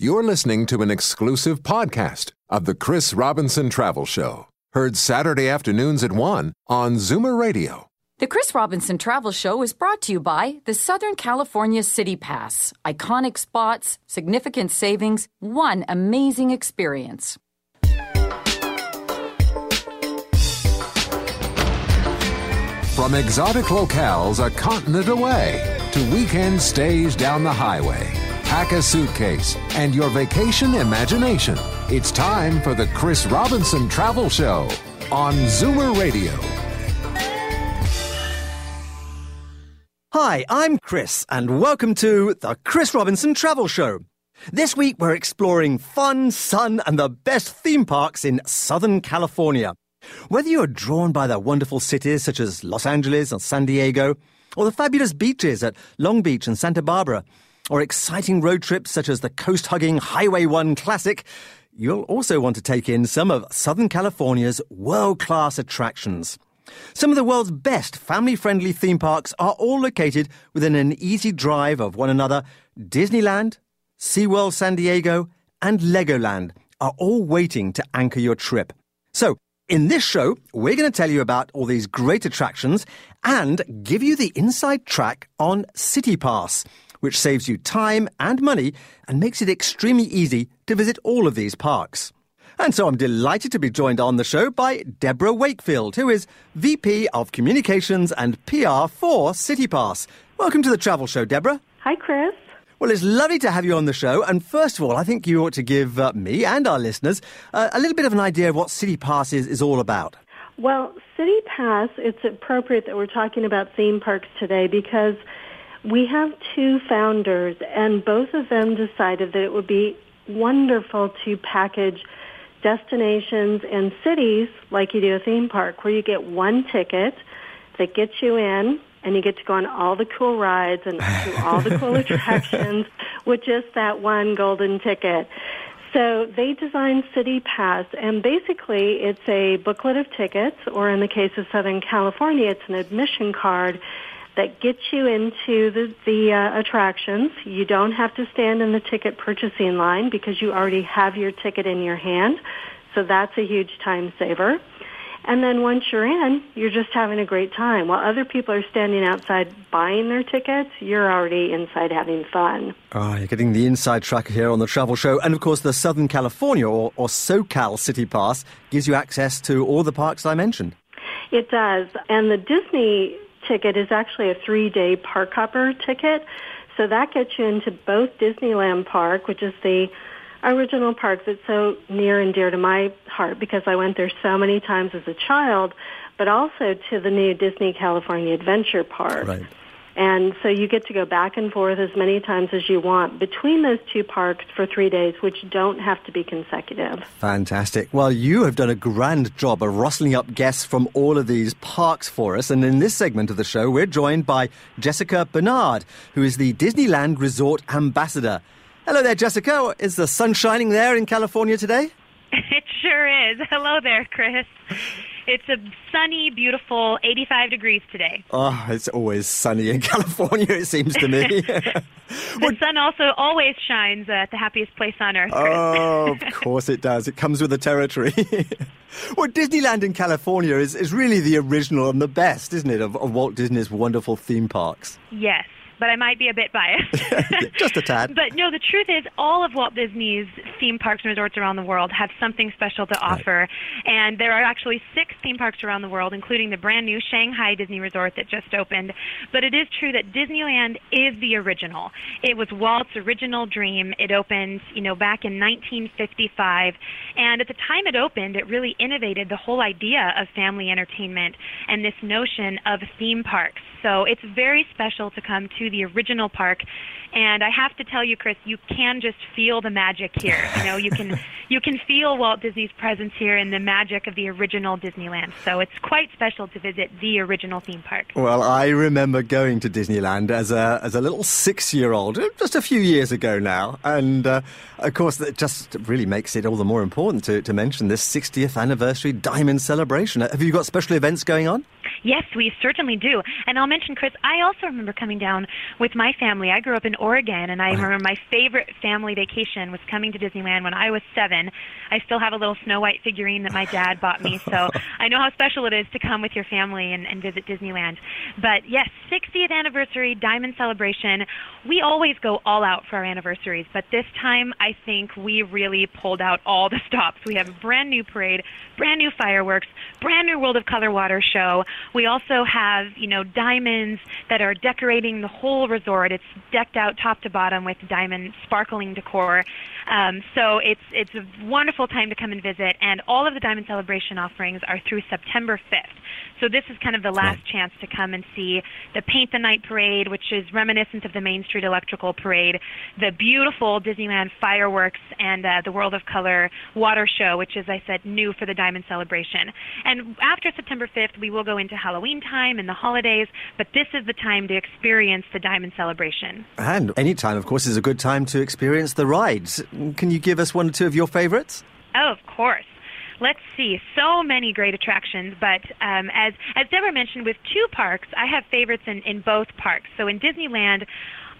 You're listening to an exclusive podcast of the Chris Robinson Travel Show, heard Saturday afternoons at 1 on Zoomer Radio. The Chris Robinson Travel Show is brought to you by the Southern California City Pass. Iconic spots, significant savings, one amazing experience. From exotic locales a continent away to weekend stays down the highway. Pack a suitcase and your vacation imagination. It's time for the Chris Robinson Travel Show on Zoomer Radio. Hi, I'm Chris, and welcome to the Chris Robinson Travel Show. This week we're exploring fun, sun, and the best theme parks in Southern California. Whether you're drawn by the wonderful cities such as Los Angeles or San Diego, or the fabulous beaches at Long Beach and Santa Barbara, or exciting road trips such as the coast hugging Highway 1 Classic, you'll also want to take in some of Southern California's world class attractions. Some of the world's best family friendly theme parks are all located within an easy drive of one another. Disneyland, SeaWorld San Diego, and Legoland are all waiting to anchor your trip. So, in this show, we're going to tell you about all these great attractions and give you the inside track on City Pass which saves you time and money and makes it extremely easy to visit all of these parks. And so I'm delighted to be joined on the show by Deborah Wakefield, who is VP of Communications and PR for CityPass. Welcome to the Travel Show, Deborah. Hi, Chris. Well, it's lovely to have you on the show. And first of all, I think you ought to give uh, me and our listeners uh, a little bit of an idea of what CityPass is, is all about. Well, City Pass, it's appropriate that we're talking about theme parks today because we have two founders, and both of them decided that it would be wonderful to package destinations and cities like you do a theme park, where you get one ticket that gets you in, and you get to go on all the cool rides and do all the cool attractions with just that one golden ticket. So they designed City Pass, and basically it's a booklet of tickets, or in the case of Southern California, it's an admission card that gets you into the, the uh, attractions. You don't have to stand in the ticket purchasing line because you already have your ticket in your hand. So that's a huge time saver. And then once you're in, you're just having a great time. While other people are standing outside buying their tickets, you're already inside having fun. Oh, you're getting the inside track here on the travel show. And of course, the Southern California or, or SoCal City Pass gives you access to all the parks I mentioned. It does. And the Disney ticket is actually a three-day park hopper ticket. So that gets you into both Disneyland Park, which is the original park that's so near and dear to my heart because I went there so many times as a child, but also to the new Disney California Adventure Park. Right. And so you get to go back and forth as many times as you want between those two parks for three days, which don't have to be consecutive. Fantastic. Well, you have done a grand job of rustling up guests from all of these parks for us. And in this segment of the show, we're joined by Jessica Bernard, who is the Disneyland Resort Ambassador. Hello there, Jessica. Is the sun shining there in California today? It sure is. Hello there, Chris. It's a sunny, beautiful 85 degrees today. Oh, it's always sunny in California, it seems to me. the well, sun also always shines at the happiest place on earth. Chris. Oh, of course it does. It comes with the territory. well, Disneyland in California is, is really the original and the best, isn't it, of, of Walt Disney's wonderful theme parks? Yes but I might be a bit biased. Just a tad. But no, the truth is, all of Walt Disney's theme parks and resorts around the world have something special to offer. Right. And there are actually six theme parks around the world, including the brand new Shanghai Disney Resort that just opened. But it is true that Disneyland is the original. It was Walt's original dream. It opened, you know, back in 1955. And at the time it opened, it really innovated the whole idea of family entertainment and this notion of theme parks. So it's very special to come to the original park. And I have to tell you, Chris, you can just feel the magic here. You know, you can you can feel Walt Disney's presence here and the magic of the original Disneyland. So it's quite special to visit the original theme park. Well, I remember going to Disneyland as a as a little six year old, just a few years ago now, and uh, of course that just really makes it all the more important to, to mention this 60th anniversary diamond celebration. Have you got special events going on? Yes, we certainly do. And I'll mention, Chris, I also remember coming down with my family. I grew up in Oregon, and I remember my favorite family vacation was coming to Disneyland when I was seven. I still have a little Snow White figurine that my dad bought me, so I know how special it is to come with your family and, and visit Disneyland. But yes, 60th anniversary Diamond Celebration. We always go all out for our anniversaries, but this time I think we really pulled out all the stops. We have a brand new parade, brand new fireworks, brand new World of Color water show. We also have, you know, diamonds that are decorating the whole resort. It's decked out top to bottom with diamond sparkling decor. Um, so it's it's a wonderful time to come and visit, and all of the Diamond Celebration offerings are through September 5th. So this is kind of the last chance to come and see the Paint the Night Parade, which is reminiscent of the Main Street Electrical Parade, the beautiful Disneyland fireworks, and uh, the World of Color water show, which is, I said, new for the Diamond Celebration. And after September 5th, we will go into Halloween time and the holidays, but this is the time to experience the Diamond Celebration. And any time, of course, is a good time to experience the rides. Can you give us one or two of your favorites? Oh, of course let's see, so many great attractions. But um, as as Deborah mentioned, with two parks, I have favorites in in both parks. So in Disneyland.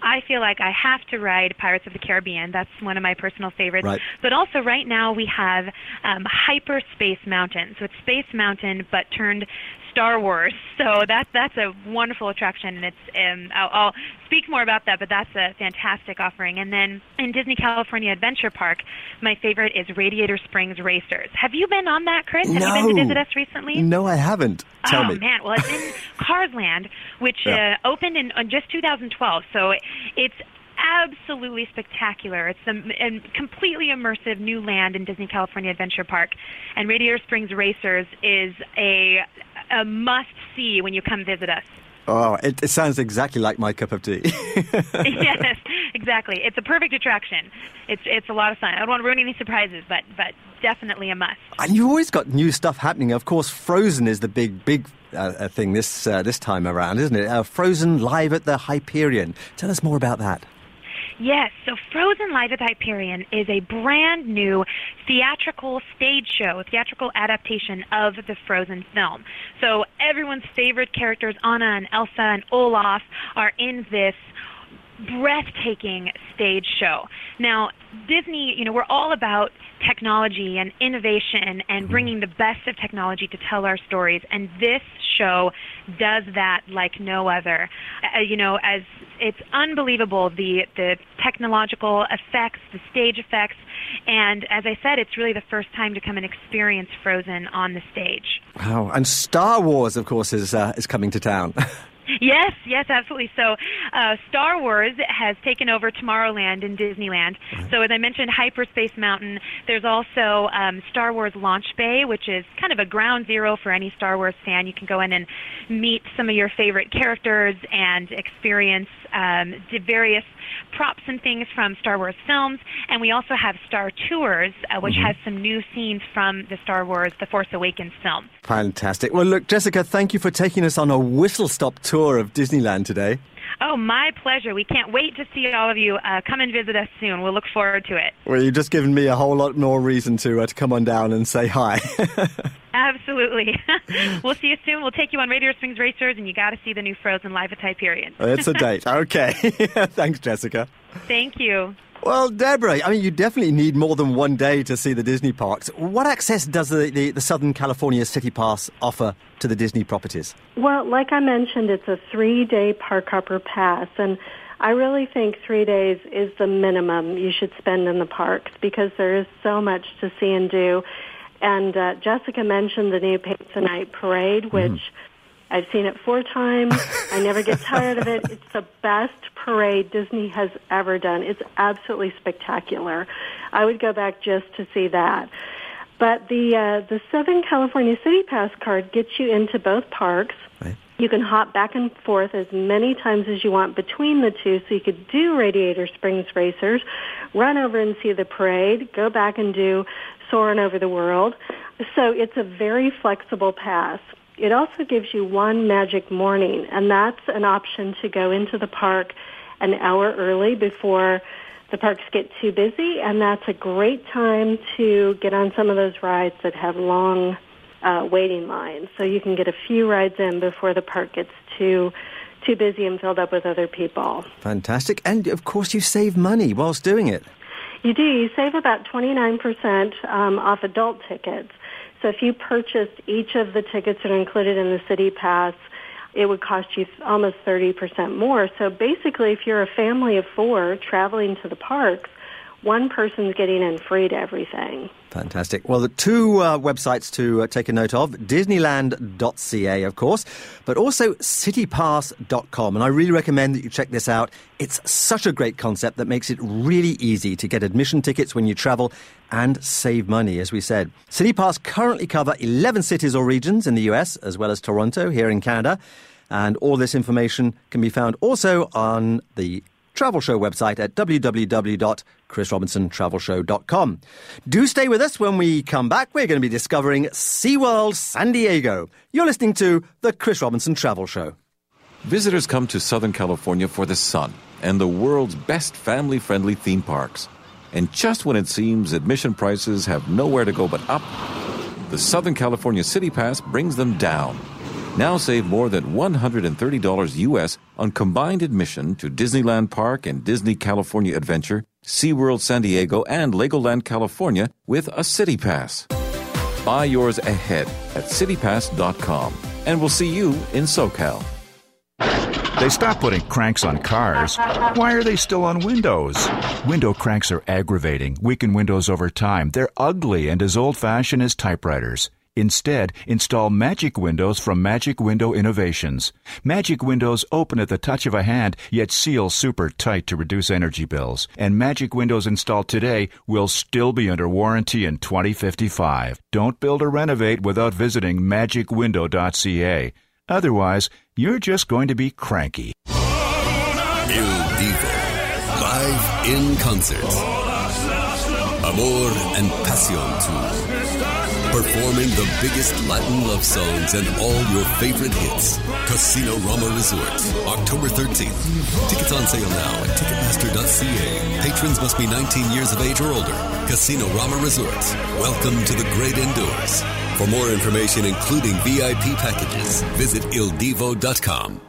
I feel like I have to ride Pirates of the Caribbean. That's one of my personal favorites. Right. But also, right now we have um, Hyperspace Mountain. So it's Space Mountain, but turned Star Wars. So that that's a wonderful attraction, and it's um, I'll, I'll speak more about that. But that's a fantastic offering. And then in Disney California Adventure Park, my favorite is Radiator Springs Racers. Have you been on that, Chris? No. Have you been to visit us recently? No, I haven't. Tell oh me. man, well it's in Cars Land, which Yeah. uh, opened in uh, just 2012. So it's absolutely spectacular. It's a, completely immersive new land in Disney California Adventure Park, and Radiator Springs Racers is a a must see when you come visit us. Oh, it, it sounds exactly like my cup of tea. yes, exactly. It's a perfect attraction. It's it's a lot of fun. I don't want to ruin any surprises, but but definitely a must. and you've always got new stuff happening. Of course, Frozen is the big, big uh, uh, thing this uh, this time around, isn't it? Uh, Frozen live at the Hyperion. Tell us more about that. Yes, so Frozen Live at Hyperion is a brand new theatrical stage show, a theatrical adaptation of the Frozen film. So everyone's favorite characters, Anna and Elsa and Olaf, are in this breathtaking stage show. Now, Disney, you know, we're all about technology and innovation and bringing the best of technology to tell our stories, and this show does that like no other. Uh, you know, as it's unbelievable the the technological effects, the stage effects, and as I said, it's really the first time to come and experience Frozen on the stage. Wow! And Star Wars, of course, is uh, is coming to town. Yes, yes, absolutely. So, uh, Star Wars has taken over Tomorrowland in Disneyland. So, as I mentioned, Hyperspace Mountain. There's also um, Star Wars Launch Bay, which is kind of a ground zero for any Star Wars fan. You can go in and meet some of your favorite characters and experience um, the various props and things from Star Wars films. And we also have Star Tours, uh, which has some new scenes from the Star Wars The Force Awakens film. Fantastic. Well, look, Jessica, thank you for taking us on a whistle stop tour of Disneyland today. Oh, my pleasure. We can't wait to see all of you. Uh, come and visit us soon. We'll look forward to it. Well, you've just given me a whole lot more reason to uh, to come on down and say hi. Absolutely. we'll see you soon. We'll take you on Radiator Springs Racers, and you got to see the new Frozen live at Hyperion. it's a date. Okay. Thanks, Jessica. Thank you. Well, Deborah, I mean, you definitely need more than one day to see the Disney parks. What access does the, the, the Southern California City Pass offer to the Disney properties? Well, like I mentioned, it's a three-day park hopper pass, and I really think three days is the minimum you should spend in the parks because there is so much to see and do. And uh, Jessica mentioned the new Paint the Night Parade, which I've seen it four times. I never get tired of it. It's the best parade Disney has ever done. It's absolutely spectacular. I would go back just to see that. But the uh, the Southern California City Pass card gets you into both parks. Right. You can hop back and forth as many times as you want between the two, so you could do Radiator Springs Racers, run over and see the parade, go back and do Soarin' Over the World. So it's a very flexible pass. It also gives you one magic morning, and that's an option to go into the park an hour early before the parks get too busy, and that's a great time to get on some of those rides that have long uh, waiting lines. So you can get a few rides in before the park gets too too busy and filled up with other people. Fantastic. And of course, you save money whilst doing it. You do. You save about 29% um, off adult tickets. So if you purchased each of the tickets that are included in the City Pass, it would cost you almost 30% more. So basically, if you're a family of four traveling to the parks, one person's getting in free to everything. Fantastic. Well, the two uh, websites to uh, take a note of Disneyland.ca, of course, but also citypass.com. And I really recommend that you check this out. It's such a great concept that makes it really easy to get admission tickets when you travel and save money, as we said. CityPass currently cover 11 cities or regions in the US, as well as Toronto here in Canada. And all this information can be found also on the Travel Show website at www.chrisrobinsontravelshow.com. Do stay with us when we come back. We're going to be discovering SeaWorld San Diego. You're listening to The Chris Robinson Travel Show. Visitors come to Southern California for the sun and the world's best family friendly theme parks. And just when it seems admission prices have nowhere to go but up, the Southern California City Pass brings them down. Now save more than $130 US on combined admission to Disneyland Park and Disney California Adventure, SeaWorld San Diego, and Legoland California with a City Pass. Buy yours ahead at citypass.com and we'll see you in SoCal. They stopped putting cranks on cars. Why are they still on windows? Window cranks are aggravating, weaken windows over time. They're ugly and as old fashioned as typewriters. Instead, install Magic Windows from Magic Window Innovations. Magic Windows open at the touch of a hand, yet seal super tight to reduce energy bills. And Magic Windows installed today will still be under warranty in 2055. Don't build or renovate without visiting magicwindow.ca. Otherwise, you're just going to be cranky. Il Divo. Live in concert. Amor and Pasión Tour performing the biggest Latin love songs and all your favorite hits. Casino Rama Resort, October 13th. Tickets on sale now at Ticketmaster.ca. Patrons must be 19 years of age or older. Casino Rama Resort. Welcome to the great indoors. For more information, including VIP packages, visit ildivo.com.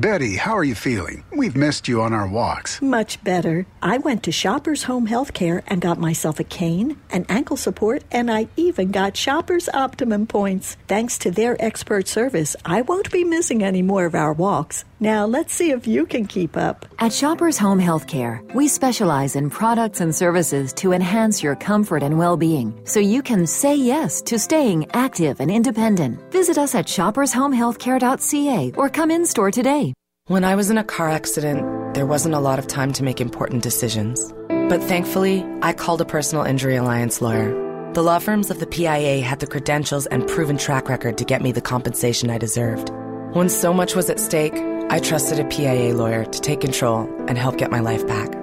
Betty, how are you feeling? We've missed you on our walks. Much better. I went to Shoppers Home Healthcare and got myself a cane, an ankle support, and I even got Shoppers Optimum points. Thanks to their expert service, I won't be missing any more of our walks. Now, let's see if you can keep up. At Shoppers Home Healthcare, we specialize in products and services to enhance your comfort and well being so you can say yes to staying active and independent. Visit us at shoppershomehealthcare.ca or come in store today. When I was in a car accident, there wasn't a lot of time to make important decisions. But thankfully, I called a personal injury alliance lawyer. The law firms of the PIA had the credentials and proven track record to get me the compensation I deserved. When so much was at stake, I trusted a PIA lawyer to take control and help get my life back.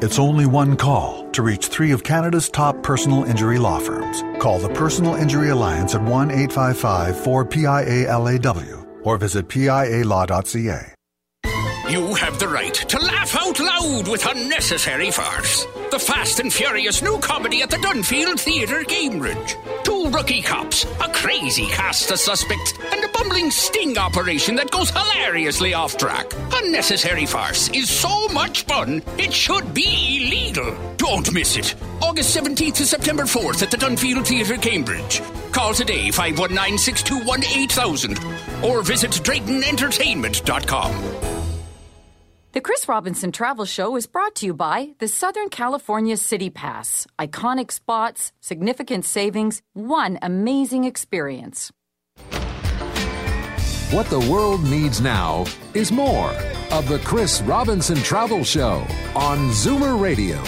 It's only one call to reach three of Canada's top personal injury law firms. Call the Personal Injury Alliance at 1 855 4 PIA LAW or visit PIAlaw.ca. You have the right to laugh out loud with unnecessary farce. The Fast and Furious new comedy at the Dunfield Theatre, Cambridge. Two rookie cops, a crazy cast of suspects, and a bumbling sting operation that goes hilariously off track. Unnecessary farce is so much fun, it should be illegal. Don't miss it. August 17th to September 4th at the Dunfield Theatre, Cambridge. Call today 519 621 8000 or visit DraytonEntertainment.com. The Chris Robinson Travel Show is brought to you by the Southern California City Pass. Iconic spots, significant savings, one amazing experience. What the world needs now is more of the Chris Robinson Travel Show on Zoomer Radio.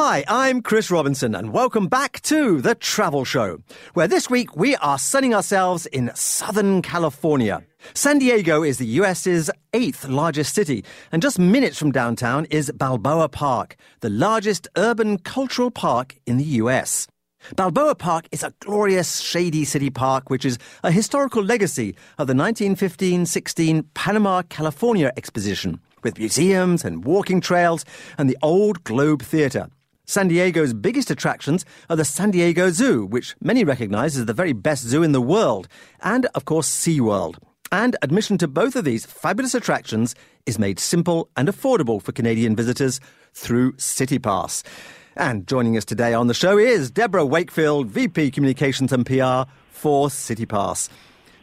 Hi, I'm Chris Robinson, and welcome back to The Travel Show, where this week we are sunning ourselves in Southern California. San Diego is the US's eighth largest city, and just minutes from downtown is Balboa Park, the largest urban cultural park in the US. Balboa Park is a glorious, shady city park which is a historical legacy of the 1915 16 Panama, California exposition, with museums and walking trails and the old Globe Theatre. San Diego's biggest attractions are the San Diego Zoo, which many recognize as the very best zoo in the world, and, of course, SeaWorld. And admission to both of these fabulous attractions is made simple and affordable for Canadian visitors through CityPass. And joining us today on the show is Deborah Wakefield, VP Communications and PR for CityPass.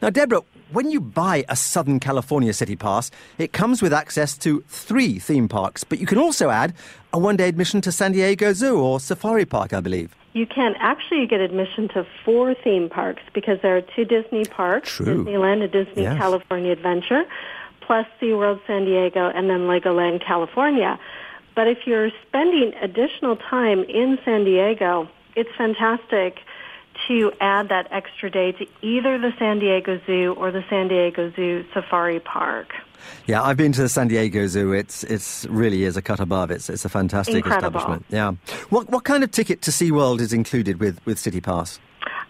Now, Deborah, when you buy a Southern California City Pass, it comes with access to three theme parks, but you can also add a one day admission to San Diego Zoo or Safari Park, I believe. You can actually get admission to four theme parks because there are two Disney parks True. Disneyland and Disney Yes. California Adventure, plus SeaWorld San Diego, and then Legoland California. But if you're spending additional time in San Diego, it's fantastic to add that extra day to either the San Diego Zoo or the San Diego Zoo Safari Park. Yeah, I've been to the San Diego Zoo. It's it's really is a cut above. It's it's a fantastic Incredible. establishment. Yeah. What what kind of ticket to SeaWorld is included with with City Pass?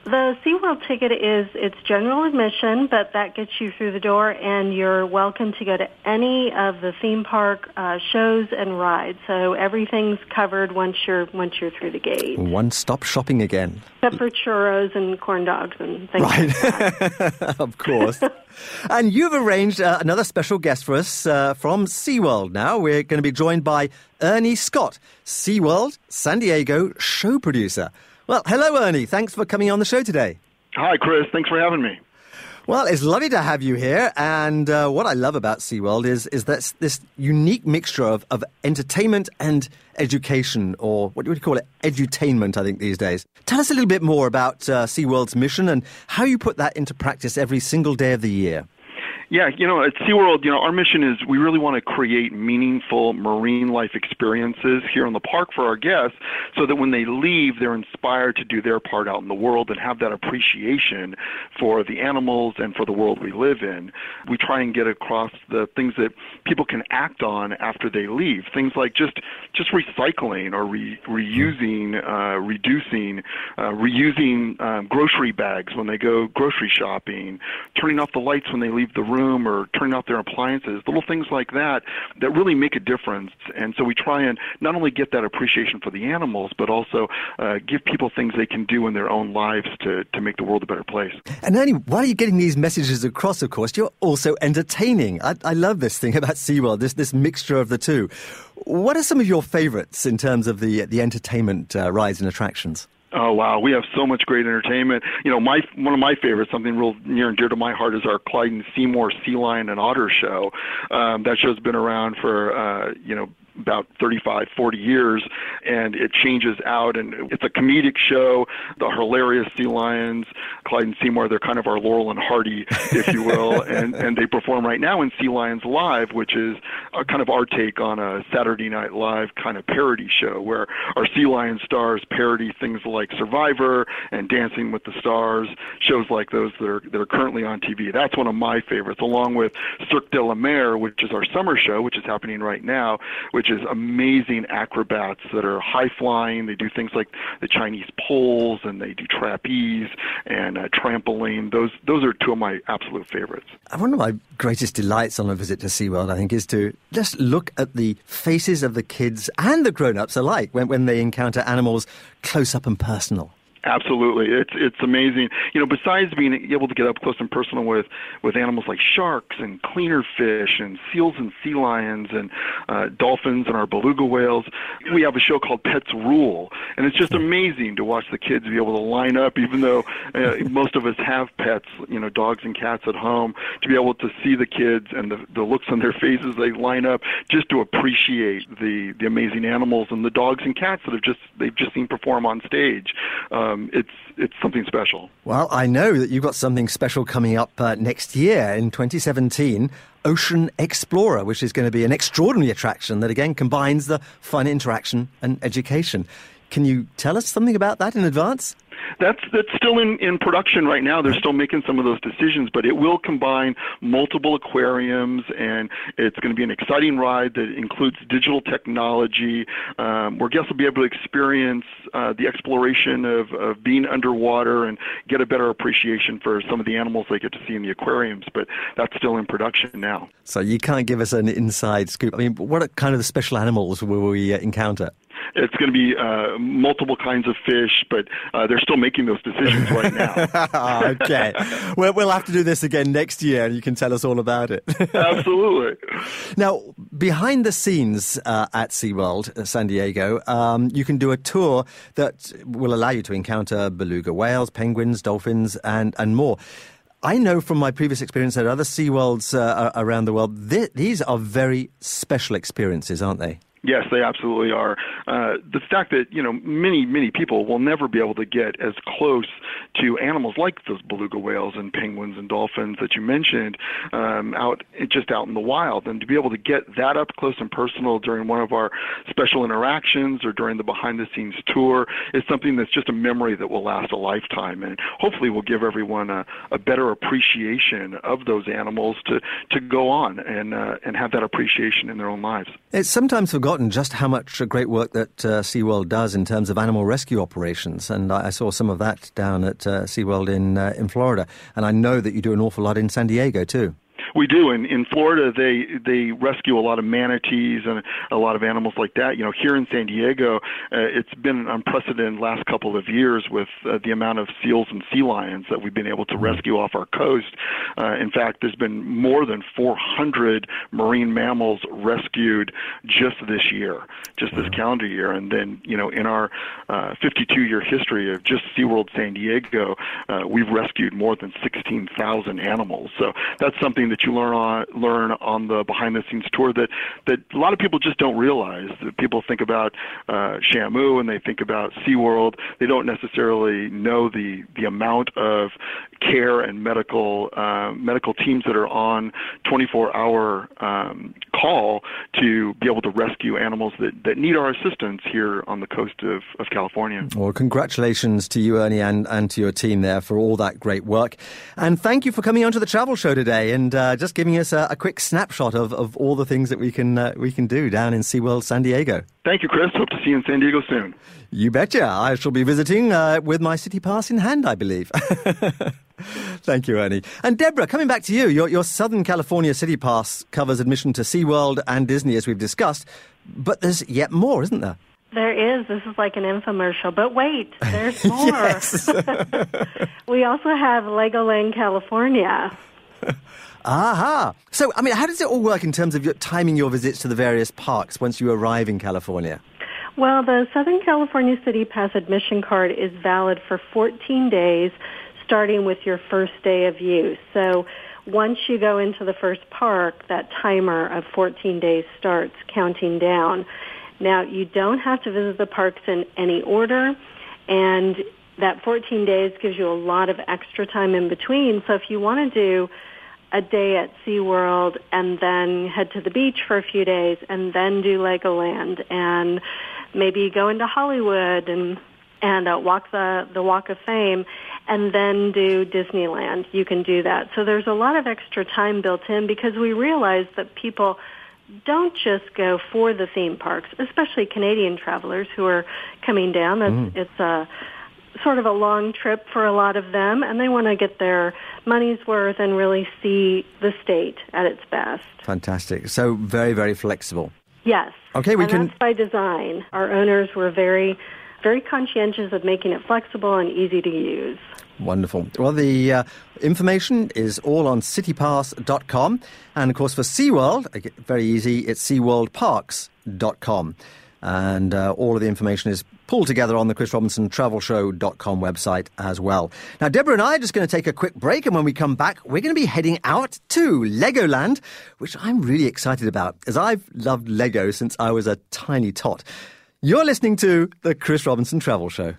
The SeaWorld ticket is it's general admission, but that gets you through the door, and you're welcome to go to any of the theme park uh, shows and rides. So everything's covered once you're once you're through the gate, One stop shopping again. except for churros and corn dogs and things. Right. Like that. of course. and you've arranged uh, another special guest for us uh, from SeaWorld now. We're going to be joined by Ernie Scott, SeaWorld San Diego show producer. Well, hello, Ernie. Thanks for coming on the show today. Hi, Chris. Thanks for having me. Well, it's lovely to have you here. And uh, what I love about SeaWorld is, is that this unique mixture of, of entertainment and education, or what do you call it? Edutainment, I think, these days. Tell us a little bit more about uh, SeaWorld's mission and how you put that into practice every single day of the year. Yeah, you know, at SeaWorld, you know, our mission is we really want to create meaningful marine life experiences here in the park for our guests so that when they leave, they're inspired to do their part out in the world and have that appreciation for the animals and for the world we live in. We try and get across the things that people can act on after they leave. Things like just just recycling or re- reusing, uh, reducing, uh, reusing um, grocery bags when they go grocery shopping, turning off the lights when they leave the room or turning off their appliances, little things like that that really make a difference. And so we try and not only get that appreciation for the animals, but also uh, give people things they can do in their own lives to, to make the world a better place. And Ernie, while you're getting these messages across, of course, you're also entertaining. I, I love this thing about SeaWorld, this, this mixture of the two. What are some of your favorites in terms of the, the entertainment uh, rides and attractions? Oh wow, we have so much great entertainment. You know, my one of my favorites, something real near and dear to my heart, is our Clyde and Seymour Sea Lion and Otter show. Um, that show's been around for uh, you know about 35, 40 years, and it changes out, and it's a comedic show. The hilarious sea lions, Clyde and Seymour, they're kind of our Laurel and Hardy, if you will, and and they perform right now in Sea Lions Live, which is a kind of our take on a Saturday Night Live kind of parody show, where our Sea Lion stars parody things like Survivor and Dancing with the Stars, shows like those that are that are currently on TV. That's one of my favorites, along with Cirque de la Mer, which is our summer show, which is happening right now, which is amazing acrobats that are high flying. They do things like the Chinese poles, and they do trapeze and uh, trampoline. Those those are two of my absolute favorites. One of my greatest delights on a visit to SeaWorld, I think, is to just look at the faces of the kids and the grown ups alike when, when they encounter animals close up and personal. Absolutely, it's it's amazing. You know, besides being able to get up close and personal with with animals like sharks and cleaner fish and seals and sea lions and uh, dolphins and our beluga whales, we have a show called Pets Rule, and it's just amazing to watch the kids be able to line up, even though uh, most of us have pets, you know, dogs and cats at home, to be able to see the kids and the the looks on their faces they line up just to appreciate the the amazing animals and the dogs and cats that have just they've just seen perform on stage. Um, it's it's something special. Well, I know that you've got something special coming up uh, next year in 2017. Ocean Explorer, which is going to be an extraordinary attraction that again combines the fun, interaction, and education. Can you tell us something about that in advance? That's that's still in, in production right now. They're still making some of those decisions, but it will combine multiple aquariums, and it's going to be an exciting ride that includes digital technology, um, where guests will be able to experience uh, the exploration of, of being underwater and get a better appreciation for some of the animals they get to see in the aquariums. But that's still in production now. So you can't give us an inside scoop. I mean, what kind of special animals will we uh, encounter? It's going to be uh, multiple kinds of fish, but uh, they're still making those decisions right now. okay. Well, we'll have to do this again next year, and you can tell us all about it. Absolutely. Now, behind the scenes uh, at SeaWorld uh, San Diego, um, you can do a tour that will allow you to encounter beluga whales, penguins, dolphins, and, and more. I know from my previous experience at other SeaWorlds uh, around the world, th- these are very special experiences, aren't they? Yes, they absolutely are. Uh, the fact that you know many many people will never be able to get as close to animals like those beluga whales and penguins and dolphins that you mentioned um, out just out in the wild, and to be able to get that up close and personal during one of our special interactions or during the behind the scenes tour is something that's just a memory that will last a lifetime, and hopefully will give everyone a, a better appreciation of those animals to to go on and uh, and have that appreciation in their own lives. It's sometimes forgotten forgotten just how much great work that uh, SeaWorld does in terms of animal rescue operations. And I, I saw some of that down at uh, SeaWorld in, uh, in Florida. And I know that you do an awful lot in San Diego, too. We do. In in Florida, they they rescue a lot of manatees and a lot of animals like that. You know, here in San Diego, uh, it's been unprecedented last couple of years with uh, the amount of seals and sea lions that we've been able to mm-hmm. rescue off our coast. Uh, in fact, there's been more than 400 marine mammals rescued just this year, just this calendar year. And then, you know, in our 52-year uh, history of just SeaWorld San Diego, uh, we've rescued more than 16,000 animals. So that's something that you learn on learn on the behind the scenes tour that that a lot of people just don't realize. That people think about uh, Shamu and they think about SeaWorld. They don't necessarily know the the amount of care and medical uh, medical teams that are on 24 hour um, call to be able to rescue animals that, that need our assistance here on the coast of, of California. Well, congratulations to you, Ernie, and, and to your team there for all that great work. And thank you for coming onto the travel show today and uh, just giving us a, a, quick snapshot of, of all the things that we can, uh, we can do down in SeaWorld San Diego. Thank you, Chris. Hope to see you in San Diego soon. You betcha. I shall be visiting uh, with my city pass in hand, I believe. Thank you, Ernie. And Deborah, coming back to you, your, your Southern California City Pass covers admission to SeaWorld and Disney, as we've discussed, but there's yet more, isn't there? There is. This is like an infomercial. But wait, there's more. we also have Legoland California. Aha. So, I mean, how does it all work in terms of your, timing your visits to the various parks once you arrive in California? Well, the Southern California City Pass admission card is valid for 14 days starting with your first day of use. So once you go into the first park, that timer of 14 days starts counting down. Now, you don't have to visit the parks in any order, and that 14 days gives you a lot of extra time in between. So if you want to do a day at SeaWorld and then head to the beach for a few days and then do Legoland and maybe go into Hollywood and and uh, walk the the Walk of Fame and then do Disneyland. You can do that. So there's a lot of extra time built in because we realize that people don't just go for the theme parks, especially Canadian travelers who are coming down. It's, mm. it's a sort of a long trip for a lot of them, and they want to get their money's worth and really see the state at its best. Fantastic. So very, very flexible. Yes. Okay, we and can. That's by design. Our owners were very very conscientious of making it flexible and easy to use. Wonderful. Well, the uh, information is all on citypass.com. And of course, for SeaWorld, very easy, it's seaworldparks.com. And uh, all of the information is pulled together on the Chris Robinson Travel Show.com website as well. Now, Deborah and I are just going to take a quick break, and when we come back, we're going to be heading out to Legoland, which I'm really excited about, as I've loved Lego since I was a tiny tot. You're listening to the Chris Robinson Travel Show.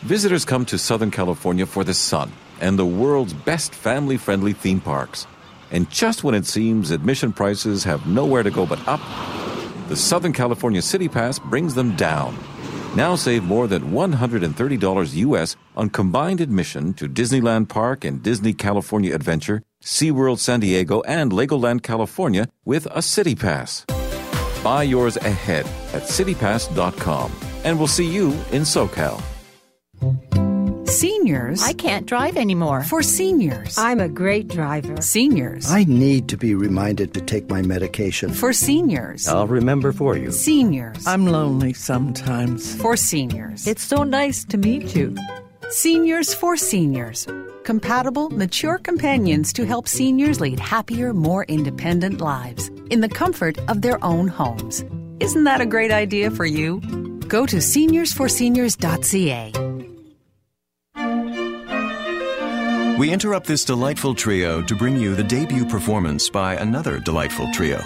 Visitors come to Southern California for the sun and the world's best family friendly theme parks. And just when it seems admission prices have nowhere to go but up, the Southern California City Pass brings them down. Now save more than $130 US on combined admission to Disneyland Park and Disney California Adventure, SeaWorld San Diego, and Legoland California with a City Pass. Buy yours ahead at citypass.com. And we'll see you in SoCal. Seniors. I can't drive anymore. For seniors. I'm a great driver. Seniors. I need to be reminded to take my medication. For seniors. I'll remember for you. Seniors. I'm lonely sometimes. For seniors. It's so nice to meet you. Seniors for Seniors. Compatible, mature companions to help seniors lead happier, more independent lives in the comfort of their own homes. Isn't that a great idea for you? Go to seniorsforseniors.ca. We interrupt this delightful trio to bring you the debut performance by another delightful trio.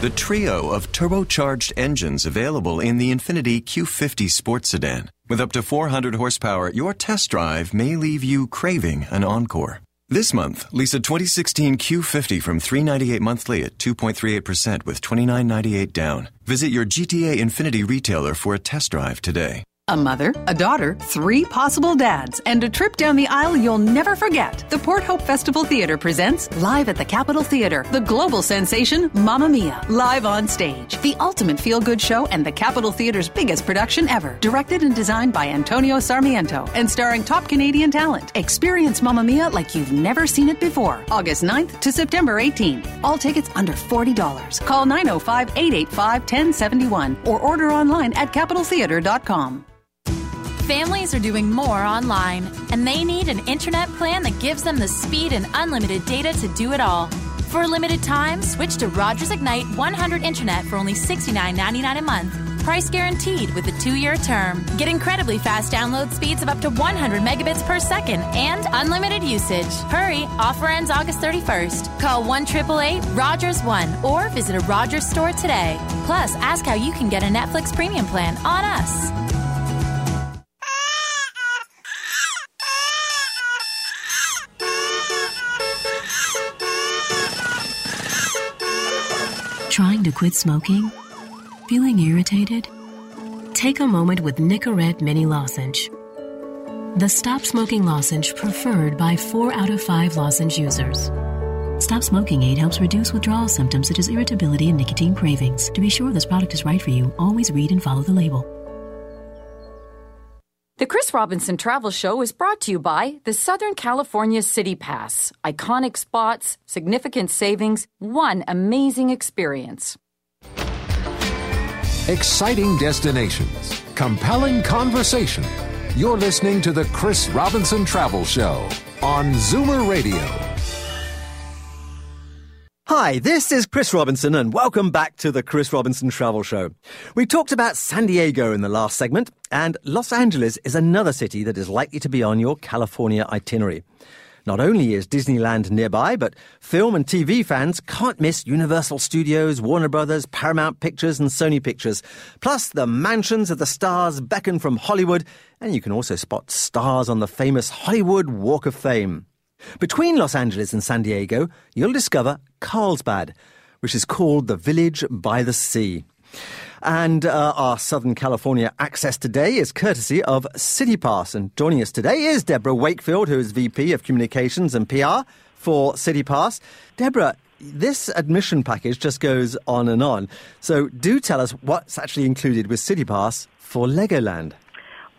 The trio of turbocharged engines available in the Infiniti Q50 sports sedan. With up to 400 horsepower, your test drive may leave you craving an encore. This month, lease a 2016 Q50 from 398 monthly at 2.38% with 29.98 down. Visit your GTA Infiniti retailer for a test drive today a mother, a daughter, three possible dads, and a trip down the aisle you'll never forget. The Port Hope Festival Theater presents live at the Capitol Theater, the global sensation Mamma Mia, live on stage. The ultimate feel good show and the Capitol Theater's biggest production ever. Directed and designed by Antonio Sarmiento and starring top Canadian talent. Experience Mamma Mia like you've never seen it before. August 9th to September 18th. All tickets under $40. Call 905 885 1071 or order online at capitoltheater.com. Families are doing more online, and they need an internet plan that gives them the speed and unlimited data to do it all. For a limited time, switch to Rogers Ignite 100 Internet for only $69.99 a month. Price guaranteed with a two year term. Get incredibly fast download speeds of up to 100 megabits per second and unlimited usage. Hurry, offer ends August 31st. Call 1 888 Rogers 1 or visit a Rogers store today. Plus, ask how you can get a Netflix premium plan on us. Trying to quit smoking? Feeling irritated? Take a moment with Nicorette Mini Lozenge. The stop smoking lozenge preferred by four out of five lozenge users. Stop Smoking Aid helps reduce withdrawal symptoms such as irritability and nicotine cravings. To be sure this product is right for you, always read and follow the label. The Chris Robinson Travel Show is brought to you by the Southern California City Pass. Iconic spots, significant savings, one amazing experience. Exciting destinations, compelling conversation. You're listening to the Chris Robinson Travel Show on Zoomer Radio. Hi, this is Chris Robinson, and welcome back to the Chris Robinson Travel Show. We talked about San Diego in the last segment, and Los Angeles is another city that is likely to be on your California itinerary. Not only is Disneyland nearby, but film and TV fans can't miss Universal Studios, Warner Brothers, Paramount Pictures, and Sony Pictures. Plus, the mansions of the stars beckon from Hollywood, and you can also spot stars on the famous Hollywood Walk of Fame. Between Los Angeles and San Diego, you'll discover Carlsbad, which is called the Village by the Sea. And uh, our Southern California access today is courtesy of CityPass. And joining us today is Deborah Wakefield, who is VP of Communications and PR for CityPass. Deborah, this admission package just goes on and on. So do tell us what's actually included with CityPass for Legoland.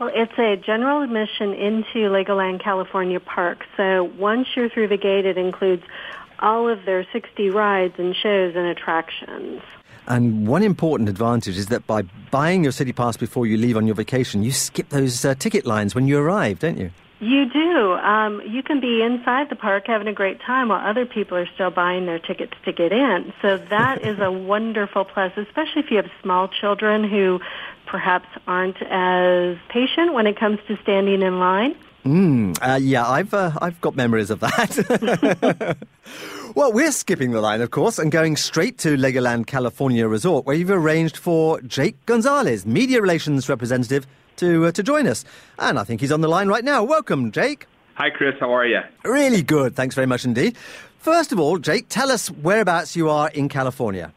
Well, it's a general admission into Legoland California Park. So once you're through the gate, it includes all of their 60 rides and shows and attractions. And one important advantage is that by buying your city pass before you leave on your vacation, you skip those uh, ticket lines when you arrive, don't you? You do. Um, you can be inside the park having a great time while other people are still buying their tickets to get in. So that is a wonderful plus, especially if you have small children who perhaps aren't as patient when it comes to standing in line. Mm, uh, yeah, I've uh, I've got memories of that. well, we're skipping the line, of course, and going straight to Legoland California Resort, where you've arranged for Jake Gonzalez, media relations representative, to uh, to join us. And I think he's on the line right now. Welcome, Jake. Hi, Chris. How are you? Really good. Thanks very much indeed. First of all, Jake, tell us whereabouts you are in California.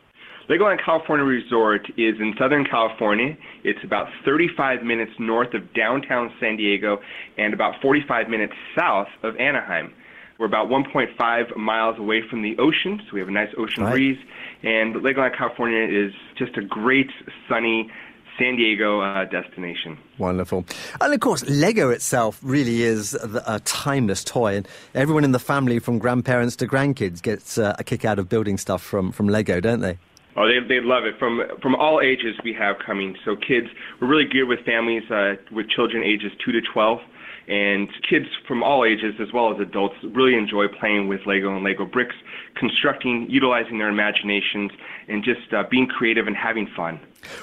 Legoland California Resort is in Southern California. It's about 35 minutes north of downtown San Diego and about 45 minutes south of Anaheim. We're about 1.5 miles away from the ocean, so we have a nice ocean right. breeze. And Legoland California is just a great, sunny, San Diego uh, destination. Wonderful. And of course, Lego itself really is a timeless toy, and everyone in the family, from grandparents to grandkids, gets uh, a kick out of building stuff from, from Lego, don't they? Oh, they they love it from from all ages we have coming. So kids, we're really geared with families uh, with children ages two to twelve, and kids from all ages as well as adults really enjoy playing with Lego and Lego bricks, constructing, utilizing their imaginations, and just uh, being creative and having fun.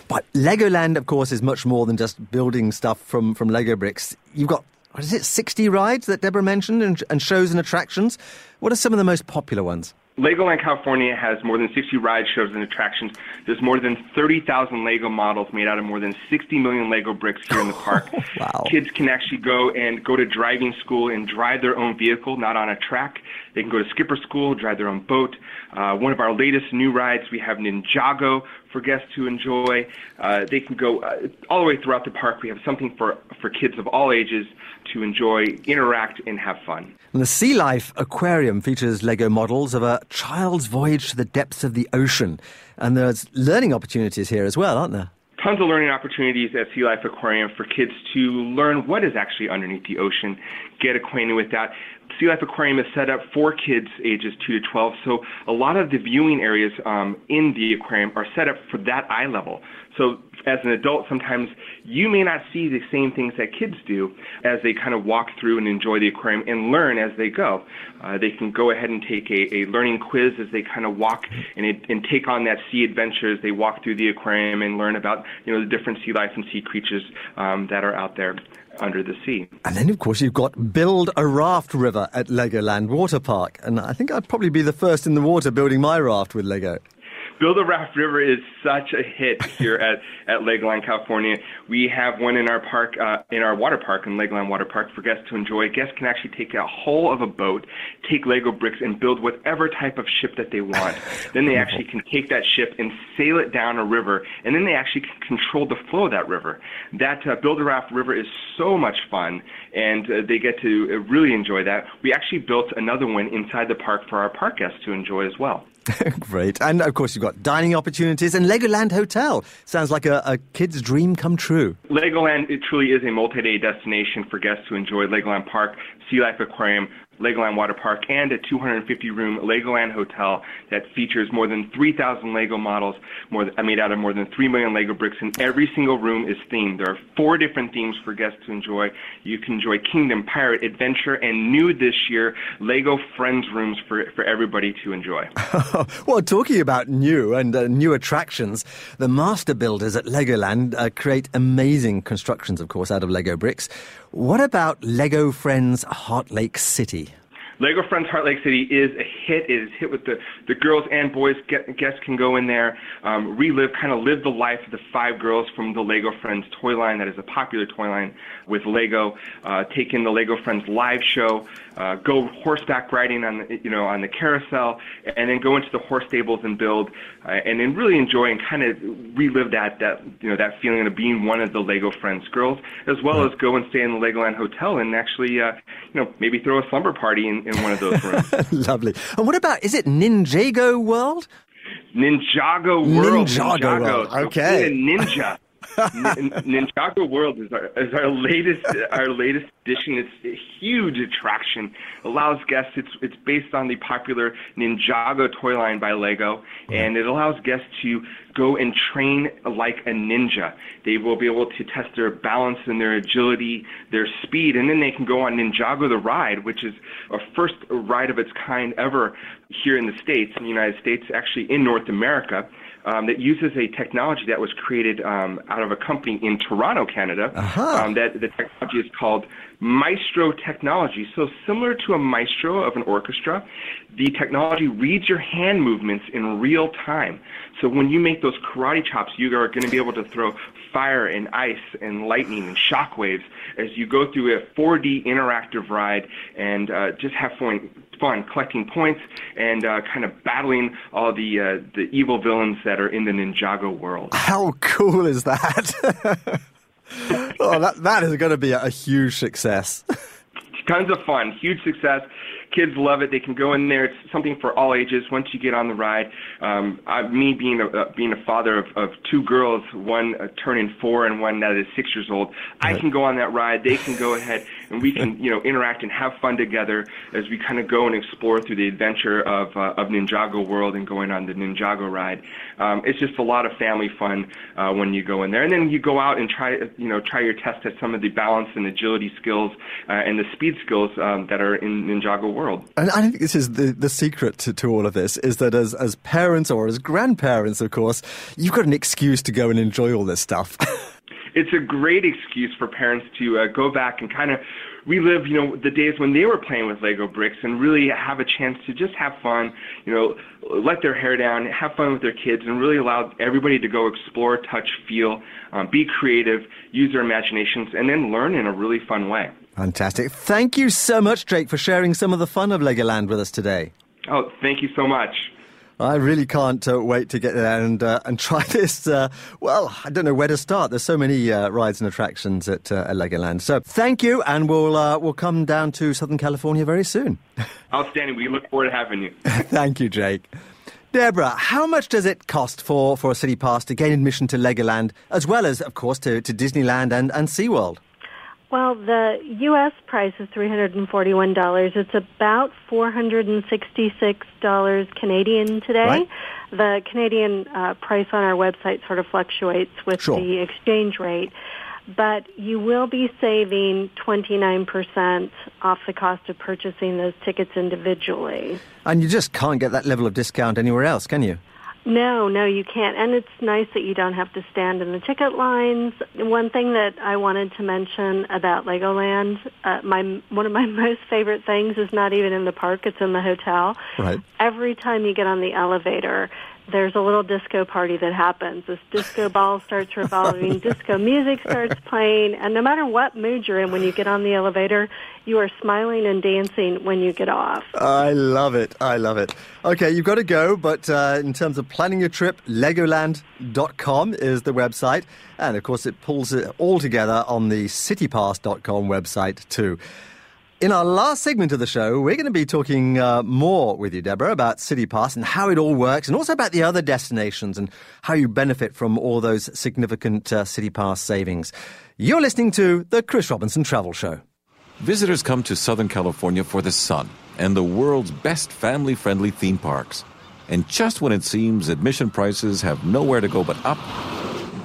But Legoland, of course, is much more than just building stuff from from Lego bricks. You've got what is it, 60 rides that Deborah mentioned and, and shows and attractions. What are some of the most popular ones? Legoland California has more than 60 ride shows and attractions. There's more than 30,000 Lego models made out of more than 60 million Lego bricks here in the park. wow. Kids can actually go and go to driving school and drive their own vehicle, not on a track. They can go to skipper school, drive their own boat. Uh, one of our latest new rides, we have Ninjago for guests to enjoy. Uh, they can go uh, all the way throughout the park. We have something for, for kids of all ages to enjoy, interact, and have fun. And the Sea Life Aquarium features Lego models of a child's voyage to the depths of the ocean. And there's learning opportunities here as well, aren't there? Tons of learning opportunities at Sea Life Aquarium for kids to learn what is actually underneath the ocean, get acquainted with that. Sea Life Aquarium is set up for kids ages 2 to 12, so a lot of the viewing areas um, in the aquarium are set up for that eye level. So as an adult, sometimes you may not see the same things that kids do as they kind of walk through and enjoy the aquarium and learn as they go. Uh, they can go ahead and take a, a learning quiz as they kind of walk and, it, and take on that sea adventure as they walk through the aquarium and learn about you know the different sea life and sea creatures um, that are out there under the sea. And then, of course, you've got Build a Raft River at Legoland Water Park. And I think I'd probably be the first in the water building my raft with Lego. Build a Raft River is such a hit here at, at Legoland, California. We have one in our park, uh, in our water park, in Legoland Water Park, for guests to enjoy. Guests can actually take a hull of a boat, take Lego bricks, and build whatever type of ship that they want. then they actually can take that ship and sail it down a river, and then they actually can control the flow of that river. That uh, Build a Raft River is so much fun, and uh, they get to really enjoy that. We actually built another one inside the park for our park guests to enjoy as well. Great. And of course, you've got dining opportunities and Legoland Hotel. Sounds like a, a kid's dream come true. Legoland, it truly is a multi day destination for guests to enjoy Legoland Park, Sea Life Aquarium, Legoland Water Park, and a 250-room Legoland hotel that features more than 3,000 Lego models more than, made out of more than 3 million Lego bricks, and every single room is themed. There are four different themes for guests to enjoy. You can enjoy Kingdom, Pirate, Adventure, and new this year, Lego Friends rooms for, for everybody to enjoy. well, talking about new and uh, new attractions, the master builders at Legoland uh, create amazing constructions, of course, out of Lego bricks. What about Lego Friends Heart Lake City? Lego Friends Heart Lake City is a hit. It is hit with the, the girls and boys. Get, guests can go in there, um, relive, kind of live the life of the five girls from the Lego Friends toy line that is a popular toy line with Lego. Uh, take in the Lego Friends live show, uh, go horseback riding on the, you know on the carousel, and then go into the horse stables and build, uh, and then really enjoy and kind of relive that that you know that feeling of being one of the Lego Friends girls, as well as go and stay in the Legoland hotel and actually uh, you know maybe throw a slumber party in, in one of those rooms. Lovely. And what about is it Ninjago World? Ninjago World. Ninjago, Ninjago. World. Okay. ninja. Nin- Ninjago World is our is our latest our latest edition. It's a huge attraction. Allows guests. It's it's based on the popular Ninjago toy line by Lego, and it allows guests to go and train like a ninja. They will be able to test their balance and their agility, their speed, and then they can go on Ninjago the Ride, which is a first ride of its kind ever here in the States, in the United States, actually in North America um, that uses a technology that was created um, out of a company in Toronto, Canada. Um, that the technology is called Maestro technology. So similar to a maestro of an orchestra, the technology reads your hand movements in real time. So when you make those karate chops, you are going to be able to throw fire and ice and lightning and shock waves as you go through a 4D interactive ride and uh, just have fun, fun collecting points and uh, kind of battling all the uh, the evil villains that are in the Ninjago world. How cool is that? oh, that, that is going to be a, huge success. Tons of fun, huge success. kids love it. They can go in there. It's something for all ages. Once you get on the ride, um, I, me being a uh, being a father of, of two girls, one uh, turning four and one that is six years old, I can go on that ride. They can go ahead and we can you know interact and have fun together as we kind of go and explore through the adventure of uh, of Ninjago World and going on the Ninjago ride. Um, it's just a lot of family fun uh, when you go in there, and then you go out and try you know try your test at some of the balance and agility skills uh, and the speed skills um, that are in Ninjago World. And I think this is the, the secret to, to all of this is that as, as parents or as grandparents, of course, you've got an excuse to go and enjoy all this stuff. it's a great excuse for parents to uh, go back and kind of relive, you know, the days when they were playing with Lego bricks and really have a chance to just have fun, you know, let their hair down, have fun with their kids, and really allow everybody to go explore, touch, feel, um, be creative, use their imaginations, and then learn in a really fun way. Fantastic. Thank you so much, Drake, for sharing some of the fun of Legoland with us today. Oh, thank you so much. I really can't uh, wait to get there and uh, and try this. Uh, well, I don't know where to start. There's so many uh, rides and attractions at, uh, at Legoland. So thank you, and we'll uh, we'll come down to Southern California very soon. Outstanding. We look forward to having you. thank you, Jake. Deborah, how much does it cost for, for a city pass to gain admission to Legoland, as well as, of course, to, to Disneyland and, and SeaWorld? Well, the U.S. price is $341. It's about $466 Canadian today. Right. The Canadian uh, price on our website sort of fluctuates with Sure. the exchange rate. But you will be saving 29% off the cost of purchasing those tickets individually. And you just can't get that level of discount anywhere else, can you? No, no, you can't. And it's nice that you don't have to stand in the ticket lines. One thing that I wanted to mention about Legoland, uh, my one of my most favorite things is not even in the park; it's in the hotel. Right. Every time you get on the elevator, there's a little disco party that happens. This disco ball starts revolving, disco music starts playing, and no matter what mood you're in when you get on the elevator, you are smiling and dancing when you get off. I love it. I love it. Okay, you've got to go, but uh, in terms of planning your trip, legoland.com is the website. And of course, it pulls it all together on the citypass.com website too. In our last segment of the show, we're going to be talking uh, more with you, Deborah, about City Pass and how it all works, and also about the other destinations and how you benefit from all those significant uh, City Pass savings. You're listening to the Chris Robinson Travel Show. Visitors come to Southern California for the sun and the world's best family friendly theme parks. And just when it seems admission prices have nowhere to go but up,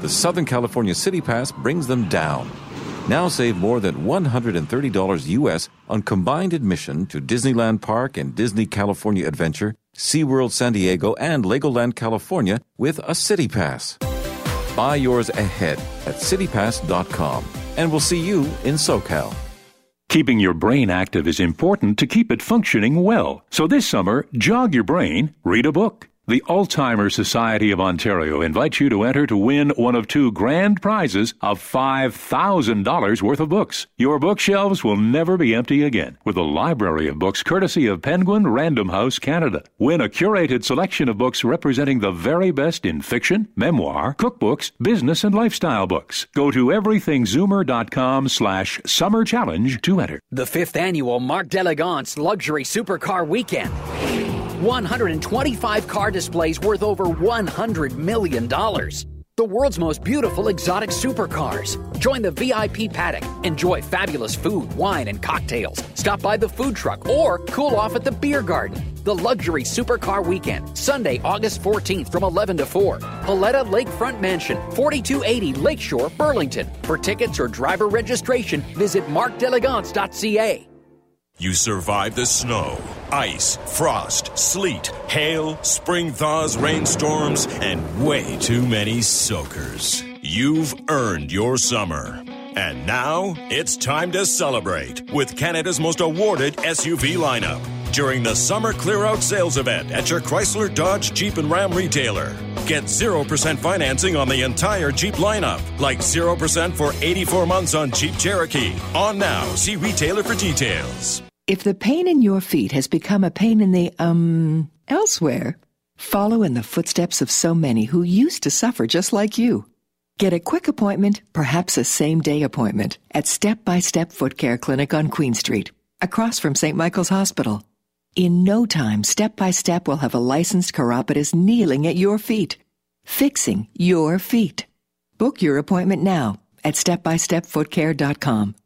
the Southern California City Pass brings them down. Now save more than $130 US on combined admission to Disneyland Park and Disney California Adventure, SeaWorld San Diego, and Legoland California with a City Pass. Buy yours ahead at citypass.com, and we'll see you in SoCal. Keeping your brain active is important to keep it functioning well. So this summer, jog your brain, read a book. The Alzheimer's Society of Ontario invites you to enter to win one of two grand prizes of $5,000 worth of books. Your bookshelves will never be empty again with a library of books courtesy of Penguin Random House Canada. Win a curated selection of books representing the very best in fiction, memoir, cookbooks, business, and lifestyle books. Go to everythingzoomer.com slash summer challenge to enter. The fifth annual Marc Delegance Luxury Supercar Weekend. 125 car displays worth over $100 million. The world's most beautiful exotic supercars. Join the VIP paddock. Enjoy fabulous food, wine, and cocktails. Stop by the food truck or cool off at the beer garden. The Luxury Supercar Weekend, Sunday, August 14th from 11 to 4. Paletta Lakefront Mansion, 4280 Lakeshore, Burlington. For tickets or driver registration, visit markdelegance.ca. You survive the snow, ice, frost, sleet, hail, spring thaws, rainstorms, and way too many soakers. You've earned your summer. And now it's time to celebrate with Canada's most awarded SUV lineup during the summer clear out sales event at your Chrysler, Dodge, Jeep, and Ram retailer. Get 0% financing on the entire Jeep lineup, like 0% for 84 months on Jeep Cherokee. On now, see retailer for details. If the pain in your feet has become a pain in the, um, elsewhere, follow in the footsteps of so many who used to suffer just like you. Get a quick appointment, perhaps a same day appointment, at Step by Step Foot Care Clinic on Queen Street, across from St. Michael's Hospital. In no time, Step by Step will have a licensed chiropodist kneeling at your feet, fixing your feet. Book your appointment now at stepbystepfootcare.com.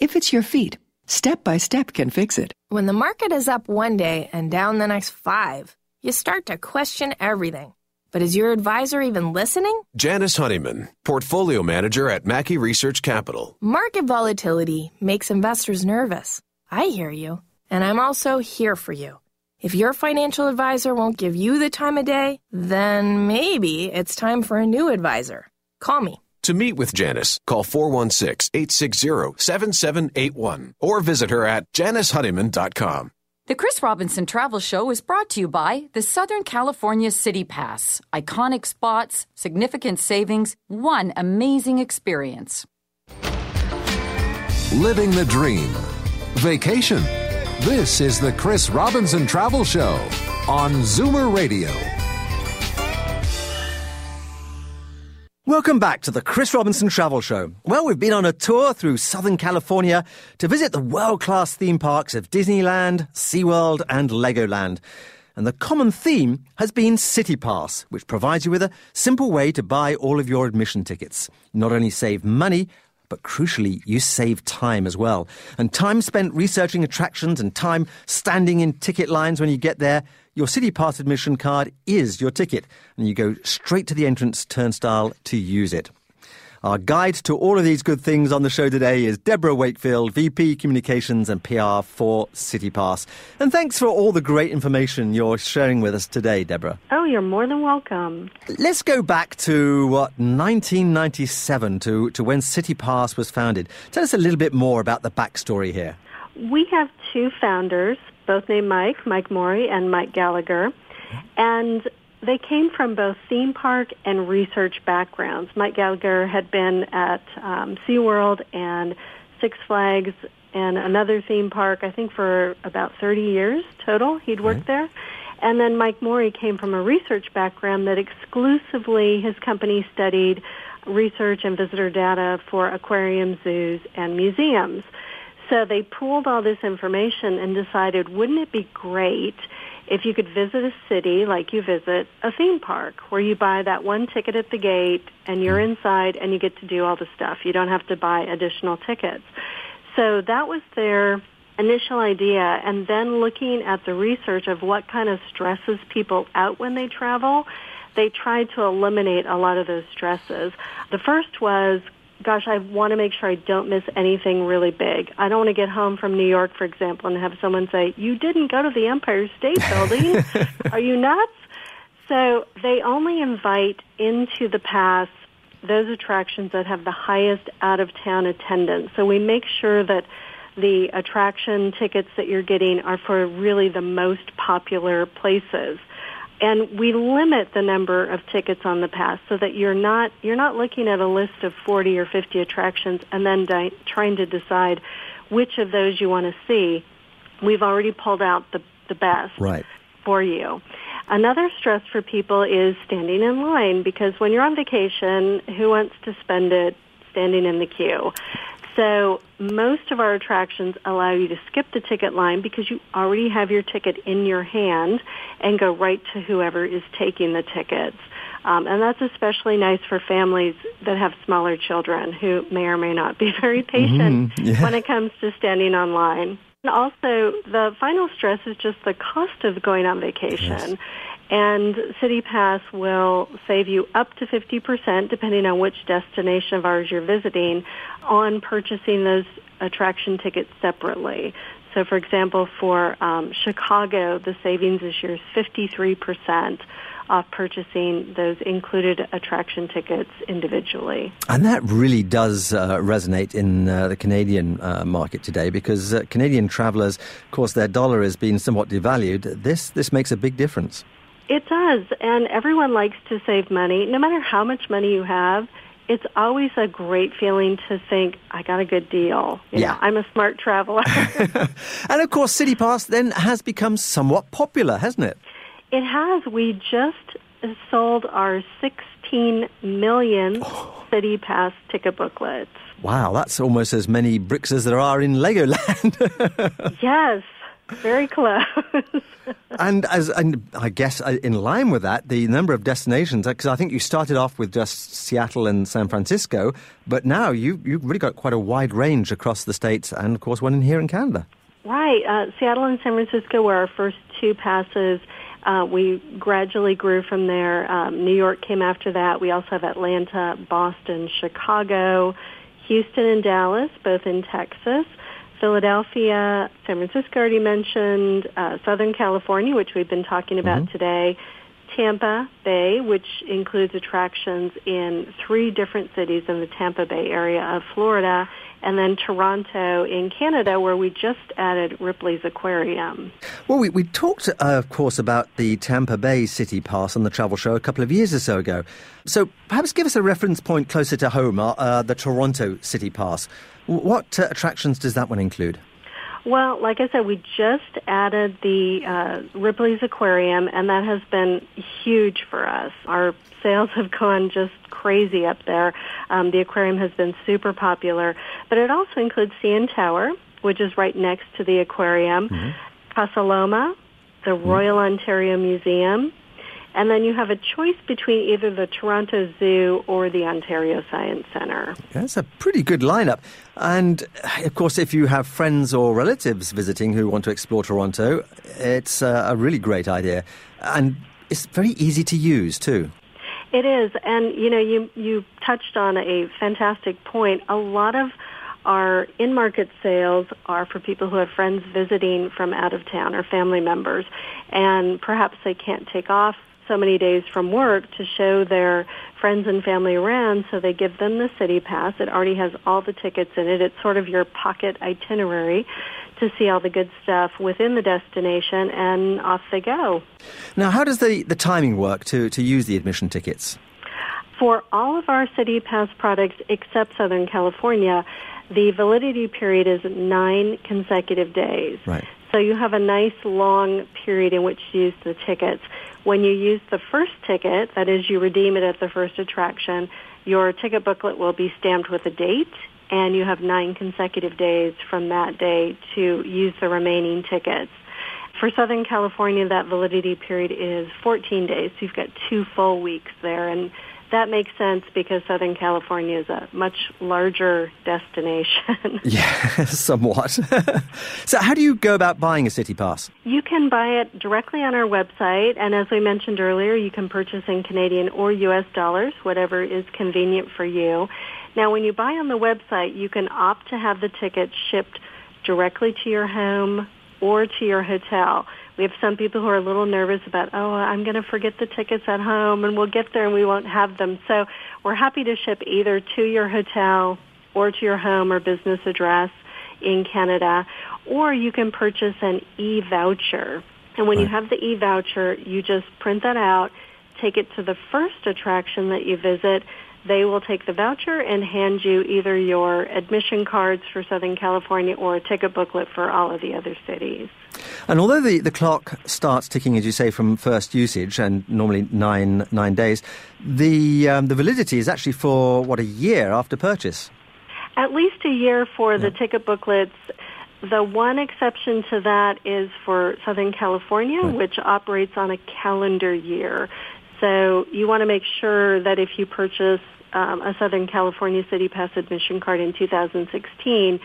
If it's your feet, Step by Step can fix it. When the market is up one day and down the next five, you start to question everything. But is your advisor even listening? Janice Honeyman, portfolio manager at Mackie Research Capital. Market volatility makes investors nervous. I hear you, and I'm also here for you. If your financial advisor won't give you the time of day, then maybe it's time for a new advisor. Call me. To meet with Janice, call 416 860 7781 or visit her at janicehoneyman.com. The Chris Robinson Travel Show is brought to you by the Southern California City Pass. Iconic spots, significant savings, one amazing experience. Living the dream. Vacation. This is the Chris Robinson Travel Show on Zoomer Radio. Welcome back to the Chris Robinson Travel Show. Well, we've been on a tour through Southern California to visit the world class theme parks of Disneyland, SeaWorld, and Legoland. And the common theme has been City Pass, which provides you with a simple way to buy all of your admission tickets. Not only save money, but crucially, you save time as well. And time spent researching attractions and time standing in ticket lines when you get there your City Pass admission card is your ticket, and you go straight to the entrance turnstile to use it. Our guide to all of these good things on the show today is Deborah Wakefield, VP Communications and PR for CityPass. And thanks for all the great information you're sharing with us today, Deborah. Oh, you're more than welcome. Let's go back to what 1997 to, to when CityPass was founded. Tell us a little bit more about the backstory here. We have two founders, both named Mike, Mike Morey and Mike Gallagher. And they came from both theme park and research backgrounds. Mike Gallagher had been at um, SeaWorld and Six Flags and another theme park, I think for about 30 years total. He'd worked right. there. And then Mike Morey came from a research background that exclusively his company studied research and visitor data for aquarium zoos and museums. So they pooled all this information and decided, wouldn't it be great if you could visit a city like you visit a theme park where you buy that one ticket at the gate and you're hmm. inside and you get to do all the stuff. You don't have to buy additional tickets. So that was their initial idea and then looking at the research of what kind of stresses people out when they travel, they tried to eliminate a lot of those stresses. The first was gosh, I want to make sure I don't miss anything really big. I don't want to get home from New York, for example, and have someone say, you didn't go to the Empire State Building. Are you nuts? So they only invite into the pass those attractions that have the highest out of town attendance. So we make sure that the attraction tickets that you're getting are for really the most popular places and we limit the number of tickets on the pass so that you're not you're not looking at a list of 40 or 50 attractions and then di- trying to decide which of those you want to see. We've already pulled out the the best right. for you. Another stress for people is standing in line because when you're on vacation, who wants to spend it standing in the queue? So most of our attractions allow you to skip the ticket line because you already have your ticket in your hand and go right to whoever is taking the tickets. Um, and that's especially nice for families that have smaller children who may or may not be very patient mm-hmm. yeah. when it comes to standing on line. And also, the final stress is just the cost of going on vacation. Yes. And City Pass will save you up to 50%, depending on which destination of ours you're visiting, on purchasing those attraction tickets separately. So, for example, for um, Chicago, the savings this year is 53% off purchasing those included attraction tickets individually. And that really does uh, resonate in uh, the Canadian uh, market today because uh, Canadian travellers, of course, their dollar has been somewhat devalued. This, this makes a big difference. It does, and everyone likes to save money. No matter how much money you have, it's always a great feeling to think, I got a good deal. You yeah. Know, I'm a smart traveler. and of course, City Pass then has become somewhat popular, hasn't it? It has. We just sold our 16 million oh. City Pass ticket booklets. Wow, that's almost as many bricks as there are in Legoland. yes. Very close. and as and I guess uh, in line with that, the number of destinations. Because I think you started off with just Seattle and San Francisco, but now you you've really got quite a wide range across the states, and of course one in here in Canada. Right. Uh, Seattle and San Francisco were our first two passes. Uh, we gradually grew from there. Um, New York came after that. We also have Atlanta, Boston, Chicago, Houston, and Dallas, both in Texas. Philadelphia, San Francisco already mentioned, uh, Southern California, which we've been talking about mm-hmm. today, Tampa Bay, which includes attractions in three different cities in the Tampa Bay area of Florida, and then Toronto in Canada, where we just added Ripley's Aquarium. Well, we, we talked, uh, of course, about the Tampa Bay City Pass on the travel show a couple of years or so ago. So perhaps give us a reference point closer to home, uh, uh the Toronto City Pass. What uh, attractions does that one include? Well, like I said, we just added the uh, Ripley's Aquarium, and that has been huge for us. Our sales have gone just crazy up there. Um, the aquarium has been super popular, but it also includes CN Tower, which is right next to the aquarium, mm-hmm. Casa Loma, the mm-hmm. Royal Ontario Museum, and then you have a choice between either the Toronto Zoo or the Ontario Science Centre. That's a pretty good lineup. And of course, if you have friends or relatives visiting who want to explore Toronto, it's uh, a really great idea. And it's very easy to use too. It is. And you know, you you touched on a fantastic point. A lot of our in-market sales are for people who have friends visiting from out of town or family members and perhaps they can't take off so many days from work to show their friends and family around, so they give them the city pass. It already has all the tickets in it. It's sort of your pocket itinerary to see all the good stuff within the destination, and off they go. Now, how does the, the timing work to, to use the admission tickets? For all of our City Pass products except Southern California, the validity period is nine consecutive days. Right. So you have a nice long period in which to use the tickets. When you use the first ticket, that is, you redeem it at the first attraction, your ticket booklet will be stamped with a date, and you have nine consecutive days from that day to use the remaining tickets. For Southern California, that validity period is 14 days, so you've got two full weeks there, and that makes sense because Southern California is a much larger destination. yeah, somewhat. so, how do you go about buying a city pass? You can buy it directly on our website, and as we mentioned earlier, you can purchase in Canadian or U.S. dollars, whatever is convenient for you. Now, when you buy on the website, you can opt to have the ticket shipped directly to your home or to your hotel. We have some people who are a little nervous about, oh, I'm going to forget the tickets at home and we'll get there and we won't have them. So we're happy to ship either to your hotel or to your home or business address in Canada, or you can purchase an e-voucher. And when right. you have the e-voucher, you just print that out, take it to the first attraction that you visit, they will take the voucher and hand you either your admission cards for Southern California or a ticket booklet for all of the other cities. And although the, the clock starts ticking, as you say, from first usage, and normally nine nine days, the um, the validity is actually for what a year after purchase. At least a year for yeah. the ticket booklets. The one exception to that is for Southern California, right. which operates on a calendar year. So you want to make sure that if you purchase um, a Southern California City Pass admission card in 2016,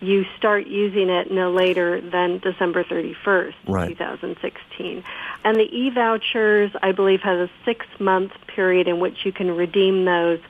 you start using it no later than December 31st, right. 2016. And the e-vouchers, I believe, has a six-month period in which you can redeem those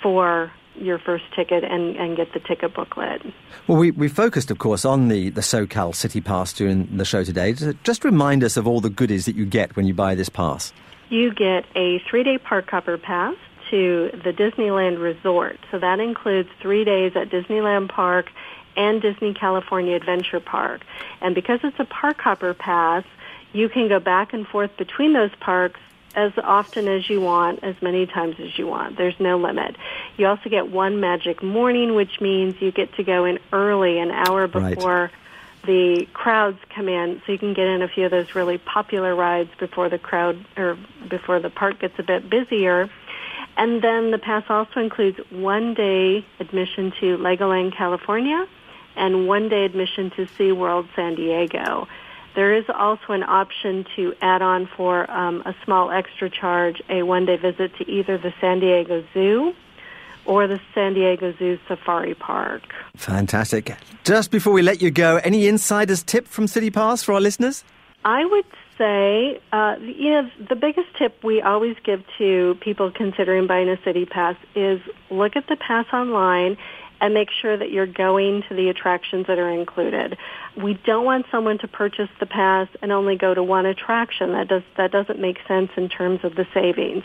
for your first ticket and, and get the ticket booklet. Well, we, we focused, of course, on the, the SoCal City Pass during the show today. Just remind us of all the goodies that you get when you buy this pass. You get a three-day park hopper pass to the Disneyland Resort. So that includes three days at Disneyland Park and Disney California Adventure Park. And because it's a park hopper pass, you can go back and forth between those parks as often as you want, as many times as you want. There's no limit. You also get one magic morning, which means you get to go in early, an hour before right. The crowds come in, so you can get in a few of those really popular rides before the crowd or before the park gets a bit busier. And then the pass also includes one day admission to Legoland, California, and one day admission to SeaWorld San Diego. There is also an option to add on for um, a small extra charge a one day visit to either the San Diego Zoo or the San Diego Zoo Safari Park. Fantastic. Just before we let you go, any insider's tip from City Pass for our listeners? I would say, uh, you know, the biggest tip we always give to people considering buying a City Pass is look at the pass online and make sure that you're going to the attractions that are included. We don't want someone to purchase the pass and only go to one attraction. That does that doesn't make sense in terms of the savings.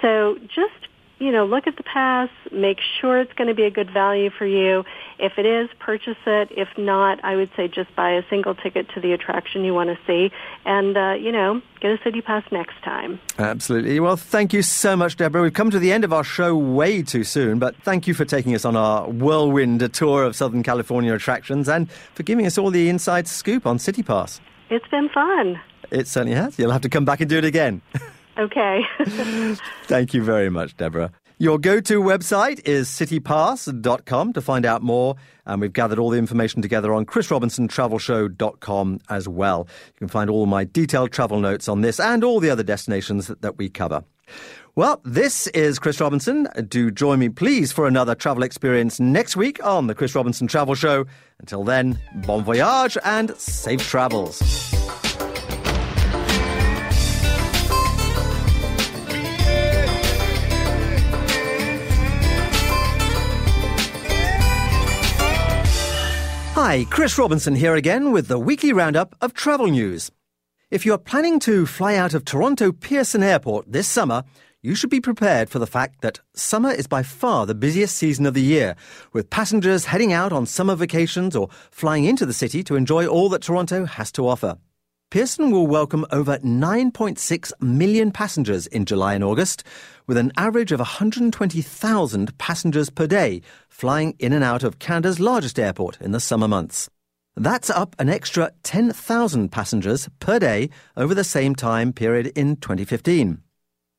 So just you know, look at the pass, make sure it's going to be a good value for you. If it is, purchase it. If not, I would say just buy a single ticket to the attraction you want to see and, uh, you know, get a city pass next time. Absolutely. Well, thank you so much, Deborah. We've come to the end of our show way too soon, but thank you for taking us on our whirlwind tour of Southern California attractions and for giving us all the inside scoop on City Pass. It's been fun. It certainly has. You'll have to come back and do it again. Okay. Thank you very much, Deborah. Your go to website is citypass.com to find out more. And we've gathered all the information together on chrisrobinsontravelshow.com as well. You can find all my detailed travel notes on this and all the other destinations that, that we cover. Well, this is Chris Robinson. Do join me, please, for another travel experience next week on the Chris Robinson Travel Show. Until then, bon voyage and safe travels. Hi, Chris Robinson here again with the weekly roundup of travel news. If you're planning to fly out of Toronto Pearson Airport this summer, you should be prepared for the fact that summer is by far the busiest season of the year, with passengers heading out on summer vacations or flying into the city to enjoy all that Toronto has to offer. Pearson will welcome over 9.6 million passengers in July and August, with an average of 120,000 passengers per day flying in and out of Canada's largest airport in the summer months. That's up an extra 10,000 passengers per day over the same time period in 2015.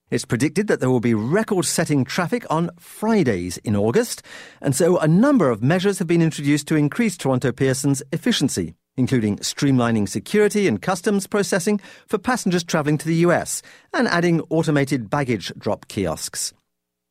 It's predicted that there will be record setting traffic on Fridays in August, and so a number of measures have been introduced to increase Toronto Pearson's efficiency including streamlining security and customs processing for passengers travelling to the US and adding automated baggage drop kiosks.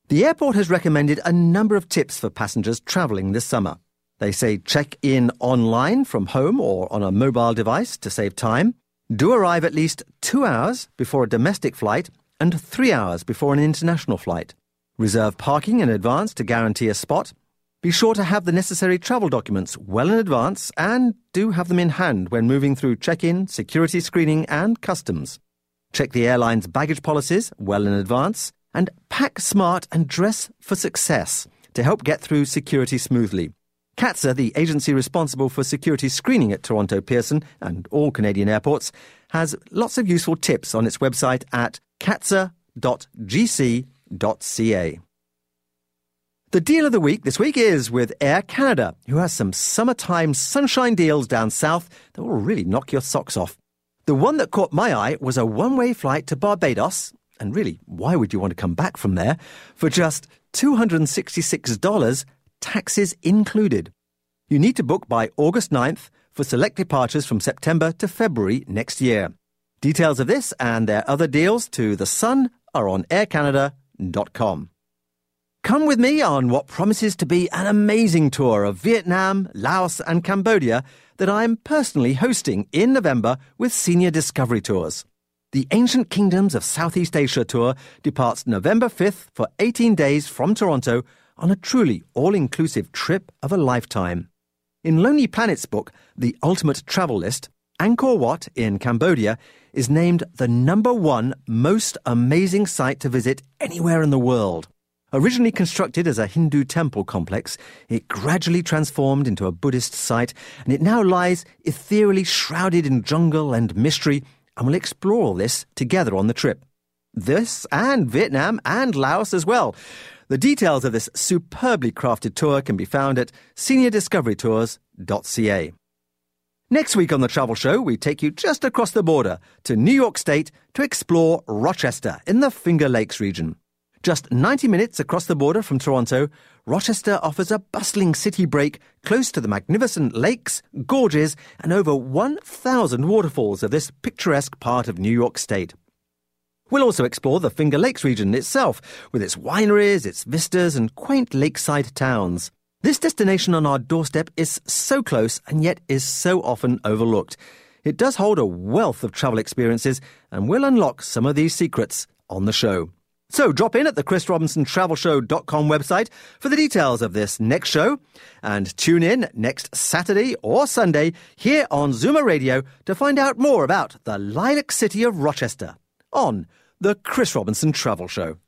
The airport has recommended a number of tips for passengers travelling this summer. They say check in online from home or on a mobile device to save time, do arrive at least two hours before a domestic flight and three hours before an international flight, reserve parking in advance to guarantee a spot, be sure to have the necessary travel documents well in advance and do have them in hand when moving through check in, security screening, and customs. Check the airline's baggage policies well in advance and pack smart and dress for success to help get through security smoothly. CATSA, the agency responsible for security screening at Toronto Pearson and all Canadian airports, has lots of useful tips on its website at catsa.gc.ca. The deal of the week this week is with Air Canada, who has some summertime sunshine deals down south that will really knock your socks off. The one that caught my eye was a one way flight to Barbados, and really, why would you want to come back from there, for just $266, taxes included. You need to book by August 9th for select departures from September to February next year. Details of this and their other deals to The Sun are on aircanada.com. Come with me on what promises to be an amazing tour of Vietnam, Laos, and Cambodia that I am personally hosting in November with Senior Discovery Tours. The Ancient Kingdoms of Southeast Asia tour departs November 5th for 18 days from Toronto on a truly all inclusive trip of a lifetime. In Lonely Planet's book, The Ultimate Travel List, Angkor Wat in Cambodia is named the number one most amazing site to visit anywhere in the world. Originally constructed as a Hindu temple complex, it gradually transformed into a Buddhist site, and it now lies ethereally shrouded in jungle and mystery, and we'll explore all this together on the trip. This and Vietnam and Laos as well. The details of this superbly crafted tour can be found at seniordiscoverytours.ca. Next week on the Travel Show, we take you just across the border to New York State to explore Rochester in the Finger Lakes region. Just 90 minutes across the border from Toronto, Rochester offers a bustling city break close to the magnificent lakes, gorges, and over 1,000 waterfalls of this picturesque part of New York State. We'll also explore the Finger Lakes region itself, with its wineries, its vistas, and quaint lakeside towns. This destination on our doorstep is so close and yet is so often overlooked. It does hold a wealth of travel experiences, and we'll unlock some of these secrets on the show. So drop in at the chrisrobinsontravelshow.com website for the details of this next show and tune in next Saturday or Sunday here on Zoomer Radio to find out more about the Lilac City of Rochester on the Chris Robinson Travel Show.